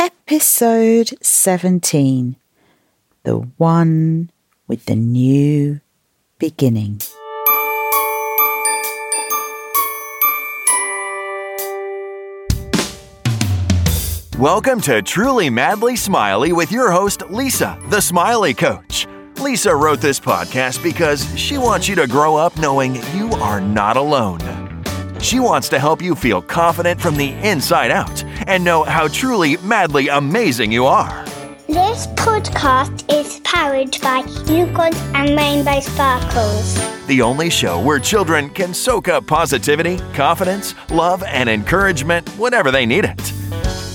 Episode 17 The One with the New Beginning. Welcome to Truly Madly Smiley with your host, Lisa, the Smiley Coach. Lisa wrote this podcast because she wants you to grow up knowing you are not alone. She wants to help you feel confident from the inside out and know how truly madly amazing you are. This podcast is powered by Unicorns and Rainbow Sparkles. The only show where children can soak up positivity, confidence, love, and encouragement whenever they need it.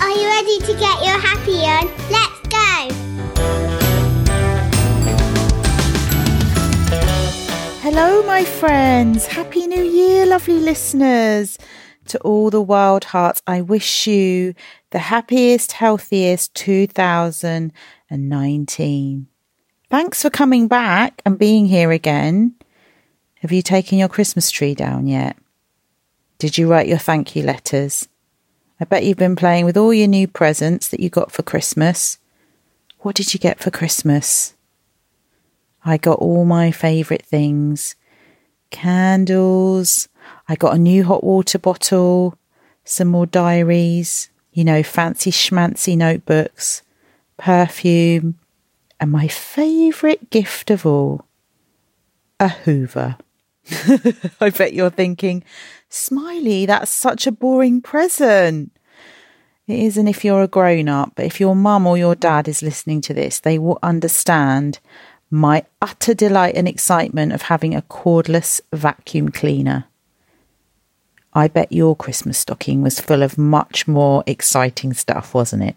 Are you ready to get your happy on? Let's go! Hello, my friends. Happy New Year, lovely listeners. To all the wild hearts, I wish you the happiest, healthiest 2019. Thanks for coming back and being here again. Have you taken your Christmas tree down yet? Did you write your thank you letters? I bet you've been playing with all your new presents that you got for Christmas. What did you get for Christmas? I got all my favourite things candles. I got a new hot water bottle, some more diaries, you know, fancy schmancy notebooks, perfume, and my favourite gift of all a Hoover. I bet you're thinking, Smiley, that's such a boring present. It isn't if you're a grown up, but if your mum or your dad is listening to this, they will understand my utter delight and excitement of having a cordless vacuum cleaner. I bet your Christmas stocking was full of much more exciting stuff, wasn't it?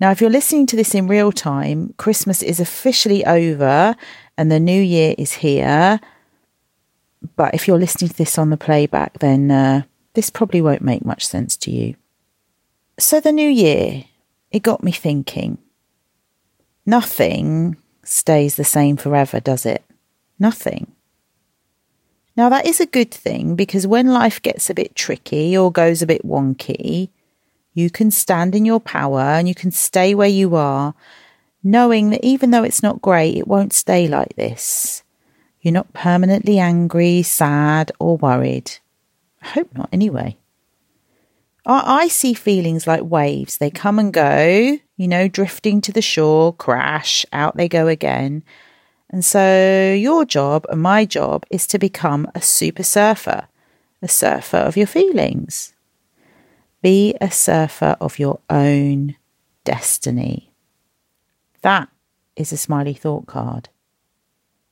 Now, if you're listening to this in real time, Christmas is officially over and the new year is here. But if you're listening to this on the playback, then uh, this probably won't make much sense to you. So, the new year, it got me thinking. Nothing stays the same forever, does it? Nothing. Now, that is a good thing because when life gets a bit tricky or goes a bit wonky, you can stand in your power and you can stay where you are, knowing that even though it's not great, it won't stay like this. You're not permanently angry, sad, or worried. I hope not, anyway. I, see feelings like waves. They come and go, you know, drifting to the shore, crash, out they go again. And so your job and my job is to become a super surfer, a surfer of your feelings. Be a surfer of your own destiny. That is a smiley thought card.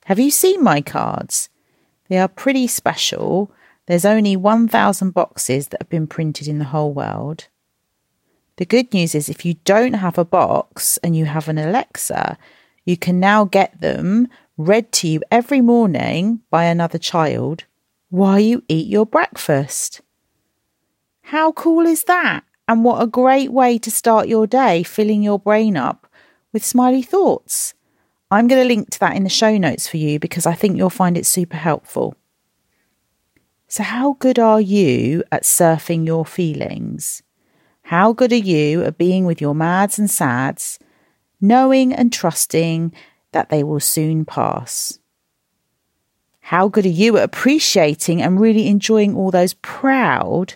Have you seen my cards? They are pretty special. There's only 1,000 boxes that have been printed in the whole world. The good news is if you don't have a box and you have an Alexa, you can now get them read to you every morning by another child while you eat your breakfast. How cool is that? And what a great way to start your day, filling your brain up with smiley thoughts. I'm going to link to that in the show notes for you because I think you'll find it super helpful. So, how good are you at surfing your feelings? How good are you at being with your mads and sads knowing and trusting that they will soon pass. How good are you at appreciating and really enjoying all those proud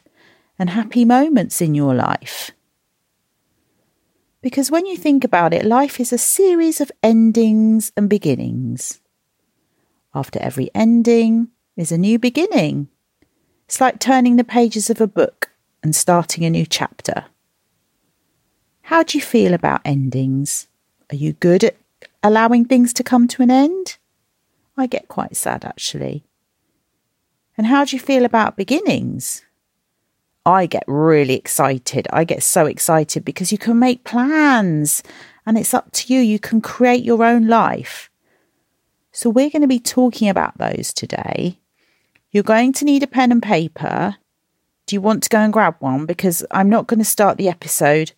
and happy moments in your life? Because when you think about it, life is a series of endings and beginnings. After every ending is a new beginning. It's like turning the pages of a book and starting a new chapter. How do you feel about endings? Are you good at allowing things to come to an end? I get quite sad actually. And how do you feel about beginnings? I get really excited. I get so excited because you can make plans and it's up to you. You can create your own life. So, we're going to be talking about those today. You're going to need a pen and paper. Do you want to go and grab one? Because I'm not going to start the episode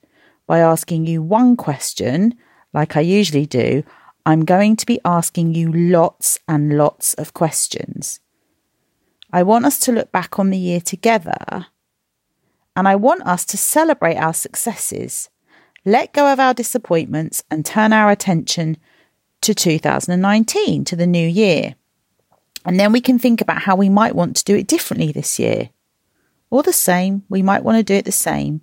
by asking you one question like I usually do, I'm going to be asking you lots and lots of questions. I want us to look back on the year together and I want us to celebrate our successes, let go of our disappointments, and turn our attention to 2019, to the new year. And then we can think about how we might want to do it differently this year. Or the same, we might want to do it the same.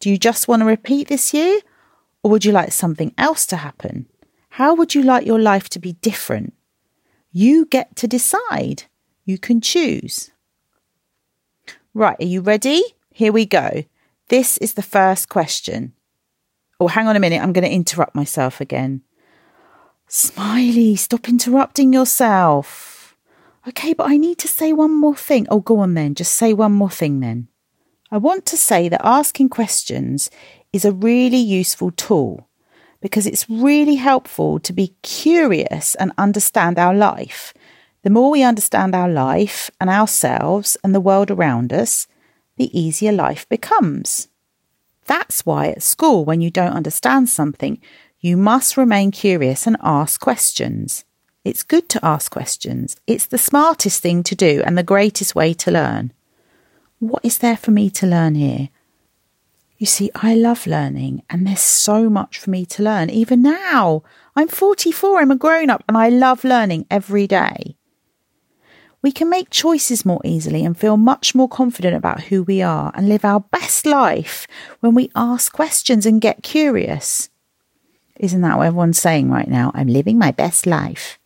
Do you just want to repeat this year? Or would you like something else to happen? How would you like your life to be different? You get to decide. You can choose. Right, are you ready? Here we go. This is the first question. Oh, hang on a minute. I'm going to interrupt myself again. Smiley, stop interrupting yourself. Okay, but I need to say one more thing. Oh, go on then. Just say one more thing then. I want to say that asking questions is a really useful tool because it's really helpful to be curious and understand our life. The more we understand our life and ourselves and the world around us, the easier life becomes. That's why at school, when you don't understand something, you must remain curious and ask questions. It's good to ask questions. It's the smartest thing to do and the greatest way to learn. What is there for me to learn here? You see, I love learning and there's so much for me to learn. Even now, I'm 44, I'm a grown up and I love learning every day. We can make choices more easily and feel much more confident about who we are and live our best life when we ask questions and get curious. Isn't that what everyone's saying right now? I'm living my best life.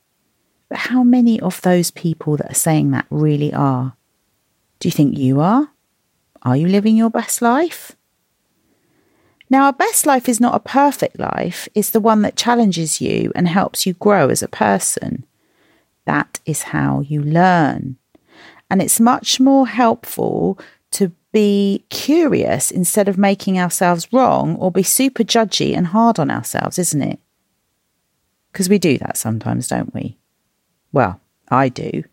But how many of those people that are saying that really are? Do you think you are? Are you living your best life? Now, a best life is not a perfect life, it's the one that challenges you and helps you grow as a person. That is how you learn. And it's much more helpful to be curious instead of making ourselves wrong or be super judgy and hard on ourselves, isn't it? Because we do that sometimes, don't we? Well, I do.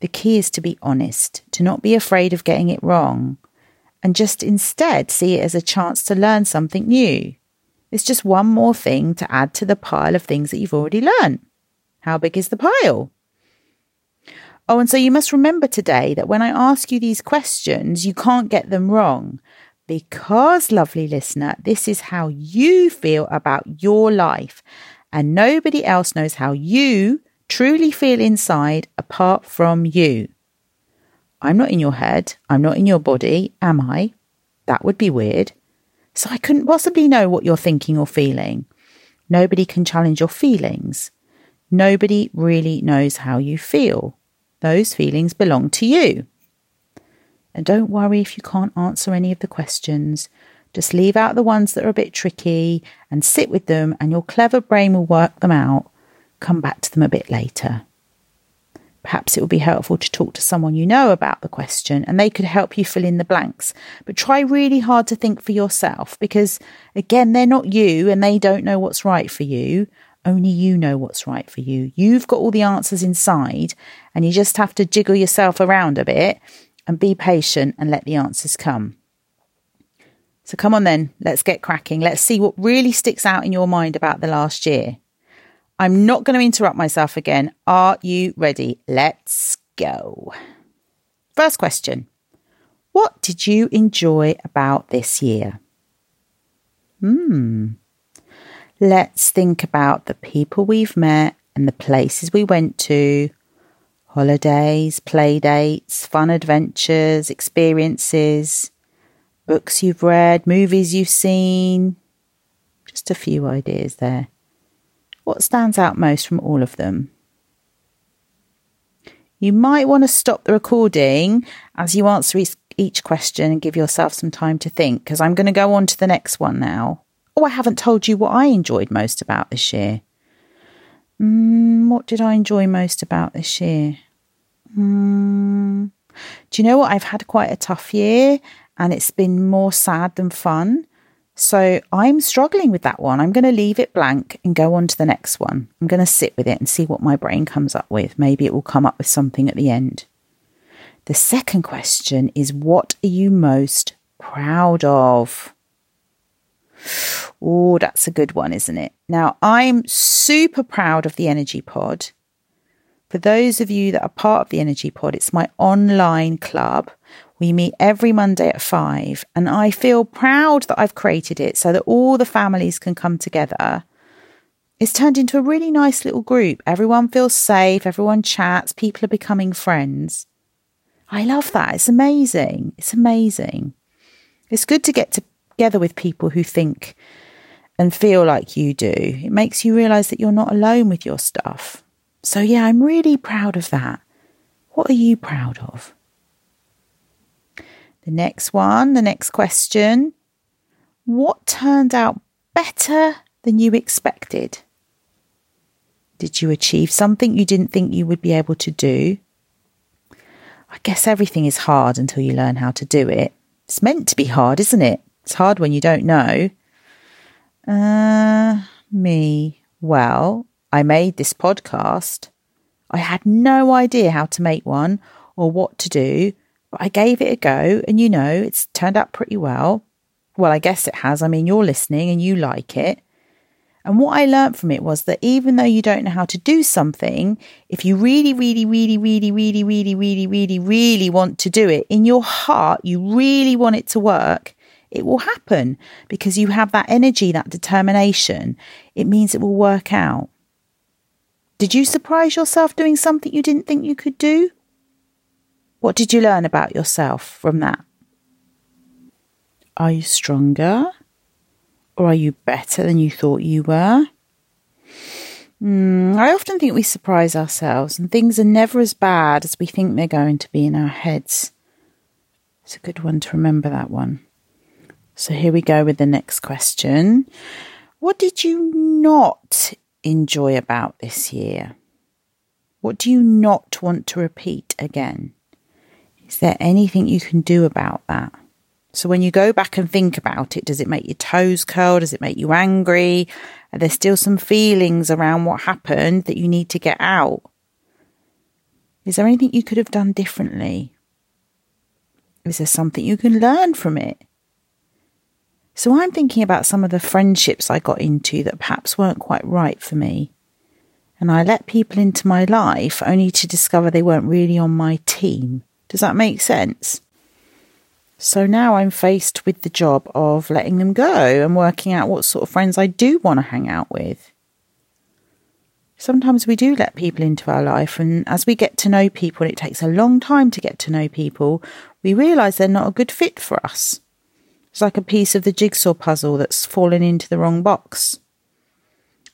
The key is to be honest, to not be afraid of getting it wrong, and just instead see it as a chance to learn something new. It's just one more thing to add to the pile of things that you've already learned. How big is the pile? Oh, and so you must remember today that when I ask you these questions, you can't get them wrong. Because, lovely listener, this is how you feel about your life, and nobody else knows how you truly feel inside apart from you. I'm not in your head, I'm not in your body, am I? That would be weird. So I couldn't possibly know what you're thinking or feeling. Nobody can challenge your feelings. Nobody really knows how you feel. Those feelings belong to you. And don't worry if you can't answer any of the questions. Just leave out the ones that are a bit tricky and sit with them, and your clever brain will work them out. Come back to them a bit later. Perhaps it would be helpful to talk to someone you know about the question and they could help you fill in the blanks. But try really hard to think for yourself because, again, they're not you and they don't know what's right for you. Only you know what's right for you. You've got all the answers inside, and you just have to jiggle yourself around a bit and be patient and let the answers come. So, come on then, let's get cracking. Let's see what really sticks out in your mind about the last year. I'm not going to interrupt myself again. Are you ready? Let's go. First question What did you enjoy about this year? Hmm. Let's think about the people we've met and the places we went to holidays, play dates, fun adventures, experiences, books you've read, movies you've seen. Just a few ideas there. What stands out most from all of them? You might want to stop the recording as you answer each question and give yourself some time to think because I'm going to go on to the next one now. Oh, I haven't told you what I enjoyed most about this year. Mm, what did I enjoy most about this year? Mm, do you know what? I've had quite a tough year and it's been more sad than fun. So I'm struggling with that one. I'm going to leave it blank and go on to the next one. I'm going to sit with it and see what my brain comes up with. Maybe it will come up with something at the end. The second question is What are you most proud of? Oh, that's a good one, isn't it? Now, I'm super proud of the Energy Pod for those of you that are part of the Energy Pod, it's my online club. We meet every Monday at five, and I feel proud that I've created it so that all the families can come together. It's turned into a really nice little group. Everyone feels safe, everyone chats, people are becoming friends. I love that. It's amazing. It's amazing. It's good to get together with people who think and feel like you do. It makes you realize that you're not alone with your stuff. So, yeah, I'm really proud of that. What are you proud of? The next one, the next question. What turned out better than you expected? Did you achieve something you didn't think you would be able to do? I guess everything is hard until you learn how to do it. It's meant to be hard, isn't it? It's hard when you don't know. Uh, me. Well, I made this podcast. I had no idea how to make one or what to do, I gave it a go and you know, it's turned out pretty well. Well, I guess it has. I mean, you're listening and you like it. And what I learned from it was that even though you don't know how to do something, if you really, really, really, really, really, really, really, really, really want to do it in your heart, you really want it to work, it will happen because you have that energy, that determination. It means it will work out. Did you surprise yourself doing something you didn't think you could do? What did you learn about yourself from that? Are you stronger? Or are you better than you thought you were? Mm, I often think we surprise ourselves, and things are never as bad as we think they're going to be in our heads. It's a good one to remember that one. So here we go with the next question. What did you not enjoy about this year? What do you not want to repeat again? Is there anything you can do about that? So when you go back and think about it, does it make your toes curl? Does it make you angry? Are there still some feelings around what happened that you need to get out? Is there anything you could have done differently? Is there something you can learn from it? So I'm thinking about some of the friendships I got into that perhaps weren't quite right for me. And I let people into my life only to discover they weren't really on my team. Does that make sense? So now I'm faced with the job of letting them go and working out what sort of friends I do want to hang out with. Sometimes we do let people into our life, and as we get to know people, and it takes a long time to get to know people, we realise they're not a good fit for us. It's like a piece of the jigsaw puzzle that's fallen into the wrong box.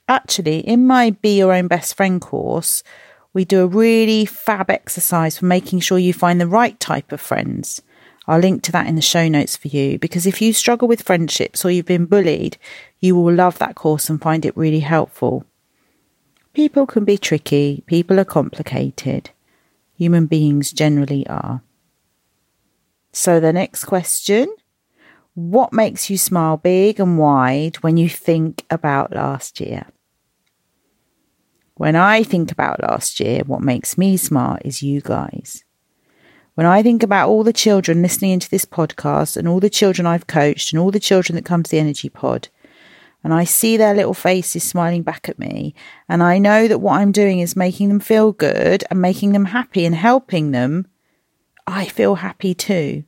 Actually, in my Be Your Own Best Friend course, we do a really fab exercise for making sure you find the right type of friends. I'll link to that in the show notes for you because if you struggle with friendships or you've been bullied, you will love that course and find it really helpful. People can be tricky, people are complicated. Human beings generally are. So, the next question what makes you smile big and wide when you think about last year? When I think about last year, what makes me smart is you guys. When I think about all the children listening into this podcast and all the children I've coached and all the children that come to the Energy Pod, and I see their little faces smiling back at me, and I know that what I'm doing is making them feel good and making them happy and helping them, I feel happy too.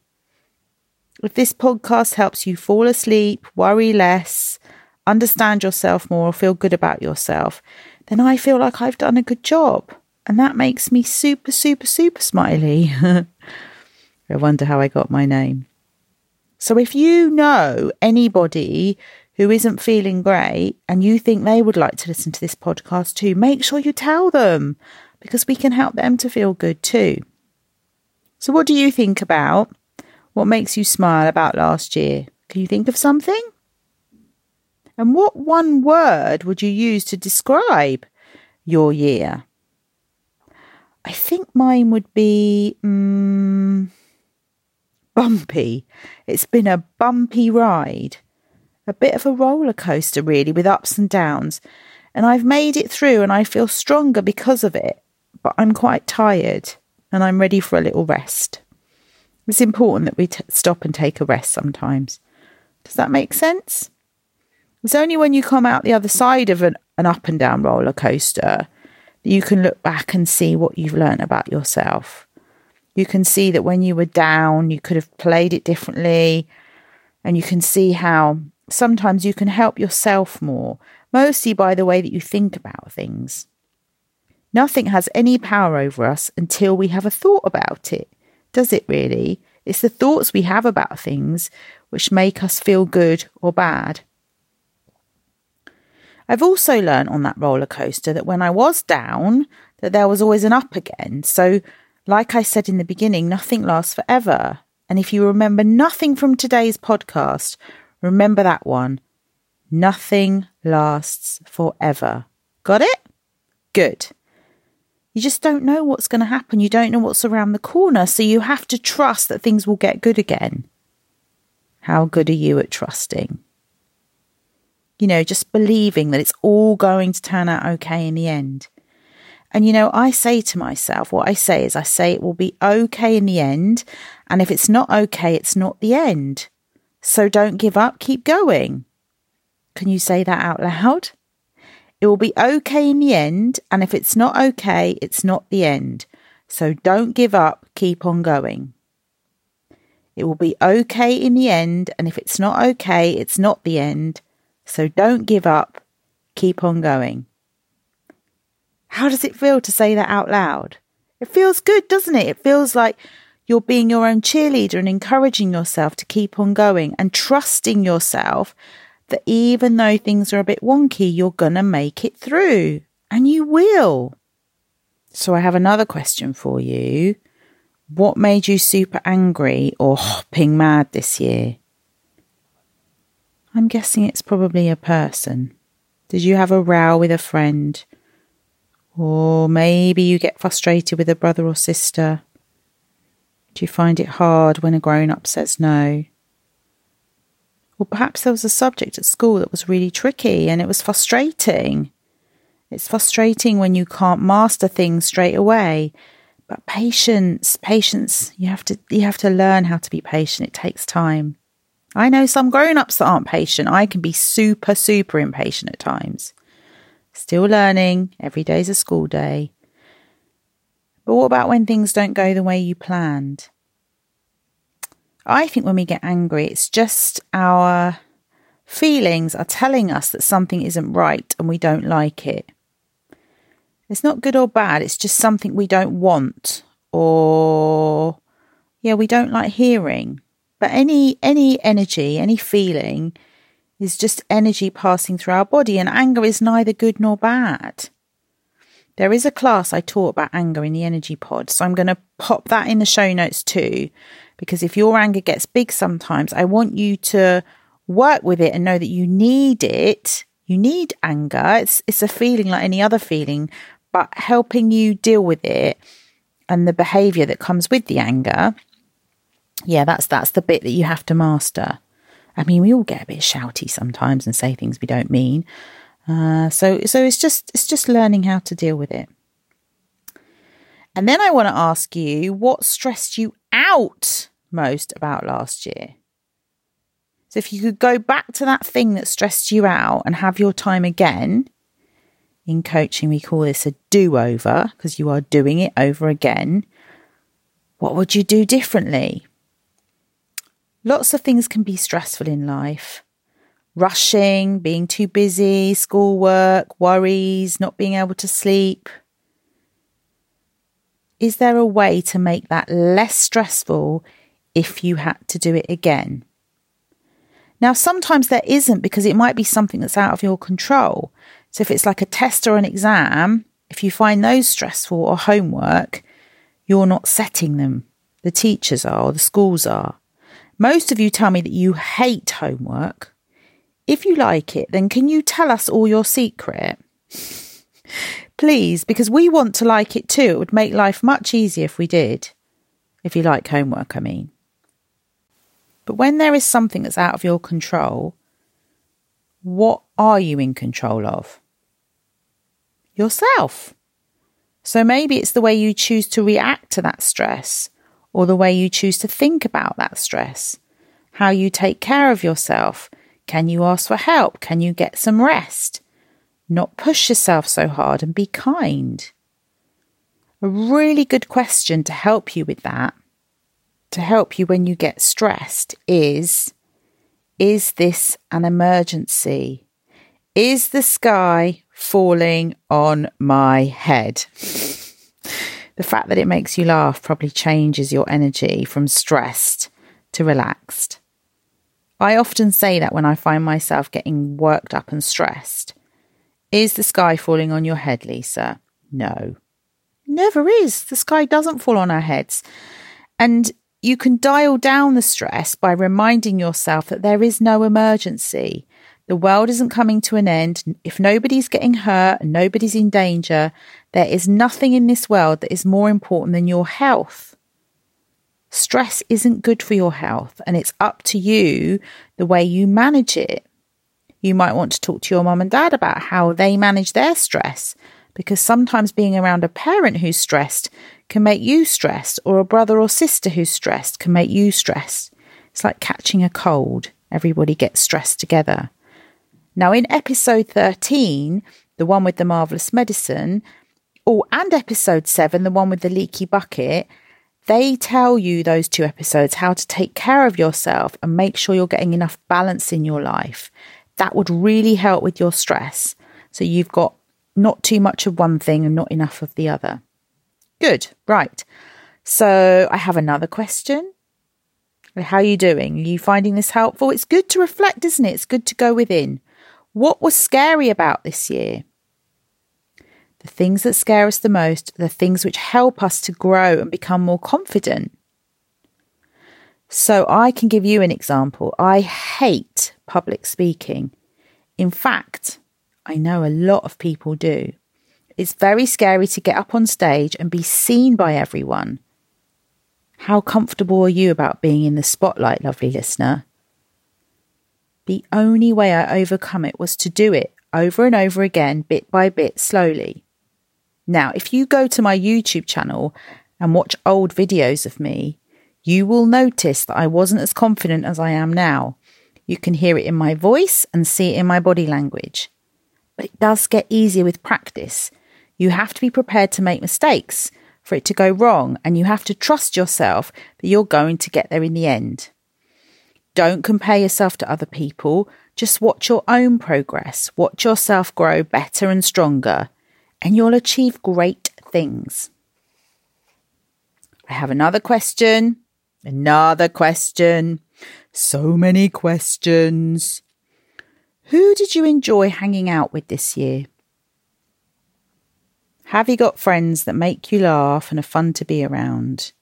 If this podcast helps you fall asleep, worry less, understand yourself more, or feel good about yourself, then I feel like I've done a good job. And that makes me super, super, super smiley. I wonder how I got my name. So if you know anybody who isn't feeling great and you think they would like to listen to this podcast too, make sure you tell them because we can help them to feel good too. So, what do you think about what makes you smile about last year? Can you think of something? And what one word would you use to describe your year? I think mine would be um, bumpy. It's been a bumpy ride, a bit of a roller coaster, really, with ups and downs. And I've made it through and I feel stronger because of it. But I'm quite tired and I'm ready for a little rest. It's important that we t- stop and take a rest sometimes. Does that make sense? It's only when you come out the other side of an, an up and down roller coaster that You can look back and see what you've learned about yourself. You can see that when you were down, you could have played it differently. And you can see how sometimes you can help yourself more, mostly by the way that you think about things. Nothing has any power over us until we have a thought about it. Does it really? It's the thoughts we have about things which make us feel good or bad. I've also learned on that roller coaster that when I was down, that there was always an up again. So, like I said in the beginning, nothing lasts forever. And if you remember nothing from today's podcast, remember that one. Nothing lasts forever. Got it? Good. You just don't know what's going to happen. You don't know what's around the corner. So you have to trust that things will get good again. How good are you at trusting? You know, just believing that it's all going to turn out okay in the end. And, you know, I say to myself, what I say is, I say it will be okay in the end. And if it's not okay, it's not the end. So don't give up, keep going. Can you say that out loud? It will be okay in the end. And if it's not okay, it's not the end. So don't give up, keep on going. It will be okay in the end. And if it's not okay, it's not the end. So don't give up, keep on going. How does it feel to say that out loud? It feels good, doesn't it? It feels like you're being your own cheerleader and encouraging yourself to keep on going and trusting yourself that even though things are a bit wonky, you're going to make it through. And you will. So I have another question for you. What made you super angry or hopping mad this year? I'm guessing it's probably a person. Did you have a row with a friend? Or maybe you get frustrated with a brother or sister. Do you find it hard when a grown up says no? Or perhaps there was a subject at school that was really tricky and it was frustrating. It's frustrating when you can't master things straight away. But patience, patience, you have to you have to learn how to be patient. It takes time. I know some grown-ups that aren't patient. I can be super super impatient at times. Still learning. Every day's a school day. But what about when things don't go the way you planned? I think when we get angry, it's just our feelings are telling us that something isn't right and we don't like it. It's not good or bad, it's just something we don't want or yeah, we don't like hearing. But any any energy, any feeling is just energy passing through our body, and anger is neither good nor bad. There is a class I taught about anger in the energy pod, so I'm going to pop that in the show notes too. Because if your anger gets big sometimes, I want you to work with it and know that you need it. You need anger. It's it's a feeling like any other feeling, but helping you deal with it and the behavior that comes with the anger. Yeah, that's that's the bit that you have to master. I mean, we all get a bit shouty sometimes and say things we don't mean. Uh, so, so it's just it's just learning how to deal with it. And then I want to ask you what stressed you out most about last year. So, if you could go back to that thing that stressed you out and have your time again, in coaching, we call this a do over because you are doing it over again. What would you do differently? Lots of things can be stressful in life rushing, being too busy, schoolwork, worries, not being able to sleep. Is there a way to make that less stressful if you had to do it again? Now, sometimes there isn't because it might be something that's out of your control. So, if it's like a test or an exam, if you find those stressful or homework, you're not setting them. The teachers are, or the schools are. Most of you tell me that you hate homework. If you like it, then can you tell us all your secret? Please, because we want to like it too. It would make life much easier if we did. If you like homework, I mean. But when there is something that's out of your control, what are you in control of? Yourself. So maybe it's the way you choose to react to that stress or the way you choose to think about that stress, how you take care of yourself. Can you ask for help? Can you get some rest? Not push yourself so hard and be kind. A really good question to help you with that, to help you when you get stressed, is Is this an emergency? Is the sky falling on my head? The fact that it makes you laugh probably changes your energy from stressed to relaxed. I often say that when I find myself getting worked up and stressed. Is the sky falling on your head, Lisa? No. Never is. The sky doesn't fall on our heads. And you can dial down the stress by reminding yourself that there is no emergency. The world isn't coming to an end. If nobody's getting hurt and nobody's in danger, there is nothing in this world that is more important than your health. Stress isn't good for your health, and it's up to you the way you manage it. You might want to talk to your mum and dad about how they manage their stress, because sometimes being around a parent who's stressed can make you stressed, or a brother or sister who's stressed can make you stressed. It's like catching a cold. Everybody gets stressed together. Now, in episode 13, the one with the marvelous medicine, or and episode 7, the one with the leaky bucket, they tell you those two episodes how to take care of yourself and make sure you're getting enough balance in your life. That would really help with your stress. So you've got not too much of one thing and not enough of the other. Good. Right. So I have another question. How are you doing? Are you finding this helpful? It's good to reflect, isn't it? It's good to go within. What was scary about this year? The things that scare us the most the things which help us to grow and become more confident. So I can give you an example. I hate public speaking. In fact, I know a lot of people do. It's very scary to get up on stage and be seen by everyone. How comfortable are you about being in the spotlight, lovely listener? The only way I overcome it was to do it over and over again, bit by bit, slowly. Now, if you go to my YouTube channel and watch old videos of me, you will notice that I wasn't as confident as I am now. You can hear it in my voice and see it in my body language. But it does get easier with practice. You have to be prepared to make mistakes for it to go wrong, and you have to trust yourself that you're going to get there in the end. Don't compare yourself to other people. Just watch your own progress. Watch yourself grow better and stronger, and you'll achieve great things. I have another question. Another question. So many questions. Who did you enjoy hanging out with this year? Have you got friends that make you laugh and are fun to be around?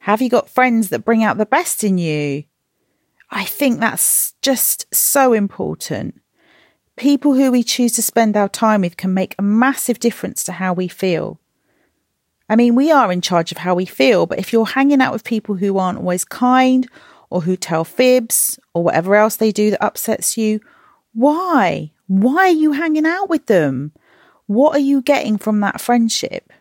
Have you got friends that bring out the best in you? I think that's just so important. People who we choose to spend our time with can make a massive difference to how we feel. I mean, we are in charge of how we feel, but if you're hanging out with people who aren't always kind or who tell fibs or whatever else they do that upsets you, why? Why are you hanging out with them? What are you getting from that friendship?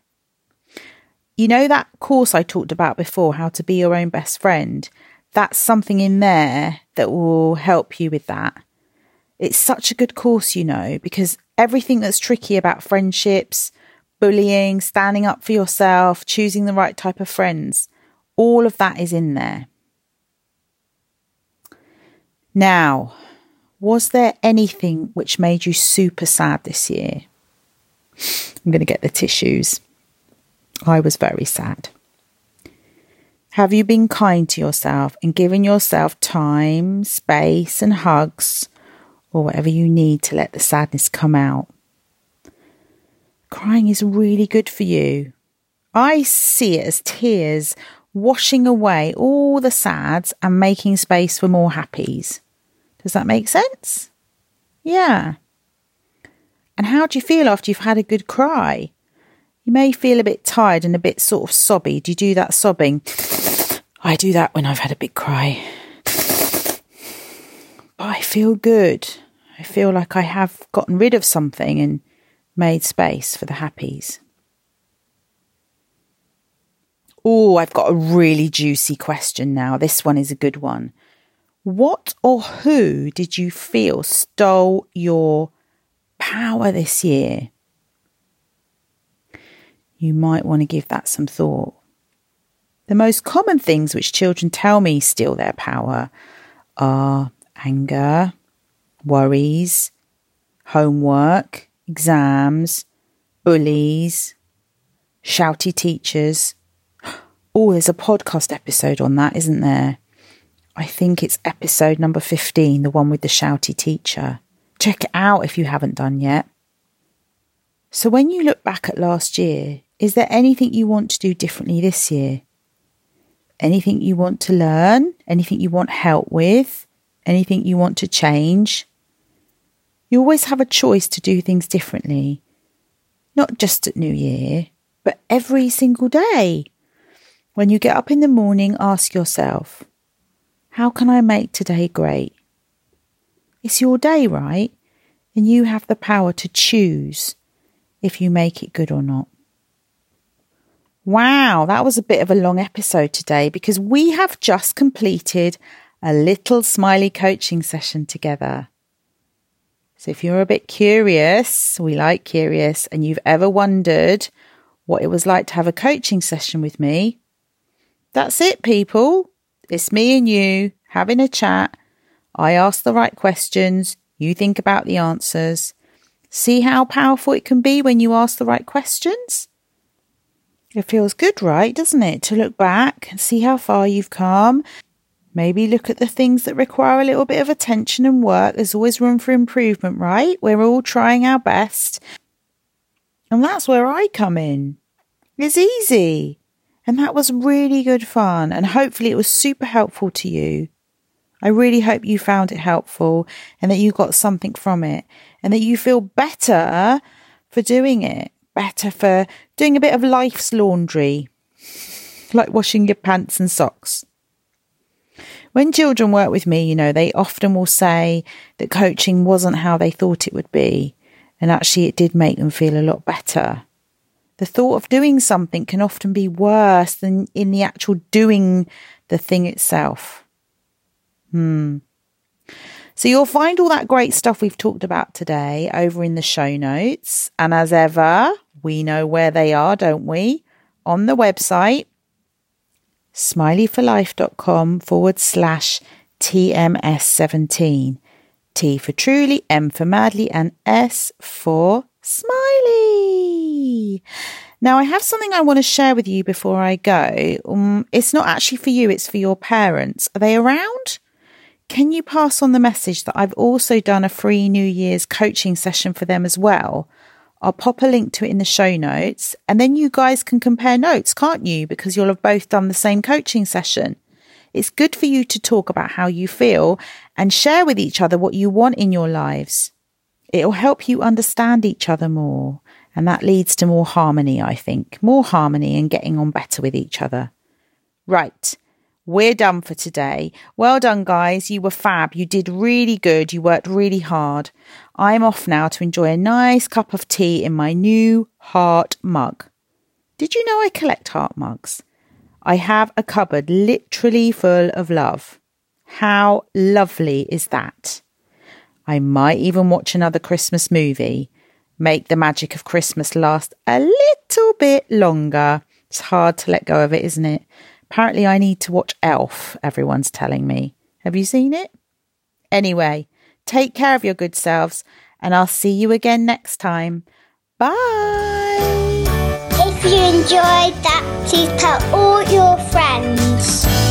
You know that course I talked about before, how to be your own best friend? that's something in there that will help you with that. It's such a good course, you know, because everything that's tricky about friendships, bullying, standing up for yourself, choosing the right type of friends, all of that is in there. Now, was there anything which made you super sad this year? I'm going to get the tissues. I was very sad. Have you been kind to yourself and given yourself time, space, and hugs, or whatever you need to let the sadness come out? Crying is really good for you. I see it as tears washing away all the sads and making space for more happies. Does that make sense? Yeah. And how do you feel after you've had a good cry? You may feel a bit tired and a bit sort of sobby. Do you do that sobbing? I do that when I've had a big cry. I feel good. I feel like I have gotten rid of something and made space for the happies. Oh, I've got a really juicy question now. This one is a good one. What or who did you feel stole your power this year? You might want to give that some thought. The most common things which children tell me steal their power are anger, worries, homework, exams, bullies, shouty teachers. Oh, there's a podcast episode on that, isn't there? I think it's episode number 15, the one with the shouty teacher. Check it out if you haven't done yet. So, when you look back at last year, is there anything you want to do differently this year? Anything you want to learn? Anything you want help with? Anything you want to change? You always have a choice to do things differently, not just at New Year, but every single day. When you get up in the morning, ask yourself, how can I make today great? It's your day, right? And you have the power to choose if you make it good or not. Wow, that was a bit of a long episode today because we have just completed a little smiley coaching session together. So if you're a bit curious, we like curious, and you've ever wondered what it was like to have a coaching session with me, that's it, people. It's me and you having a chat. I ask the right questions. You think about the answers. See how powerful it can be when you ask the right questions? It feels good, right? Doesn't it? To look back and see how far you've come. Maybe look at the things that require a little bit of attention and work. There's always room for improvement, right? We're all trying our best. And that's where I come in. It's easy. And that was really good fun. And hopefully it was super helpful to you. I really hope you found it helpful and that you got something from it and that you feel better for doing it, better for doing a bit of life's laundry, like washing your pants and socks. When children work with me, you know, they often will say that coaching wasn't how they thought it would be. And actually, it did make them feel a lot better the thought of doing something can often be worse than in the actual doing the thing itself. Hmm. So you'll find all that great stuff we've talked about today over in the show notes. And as ever, we know where they are, don't we? On the website, smileyforlife.com forward slash TMS17. T for truly, M for madly, and S for smiley. Now, I have something I want to share with you before I go. Um, it's not actually for you, it's for your parents. Are they around? Can you pass on the message that I've also done a free New Year's coaching session for them as well? I'll pop a link to it in the show notes and then you guys can compare notes, can't you? Because you'll have both done the same coaching session. It's good for you to talk about how you feel and share with each other what you want in your lives. It'll help you understand each other more. And that leads to more harmony, I think. More harmony and getting on better with each other. Right. We're done for today. Well done, guys. You were fab. You did really good. You worked really hard. I'm off now to enjoy a nice cup of tea in my new heart mug. Did you know I collect heart mugs? I have a cupboard literally full of love. How lovely is that? I might even watch another Christmas movie. Make the magic of Christmas last a little bit longer. It's hard to let go of it, isn't it? Apparently, I need to watch Elf, everyone's telling me. Have you seen it? Anyway, take care of your good selves, and I'll see you again next time. Bye. If you enjoyed that, please tell all your friends.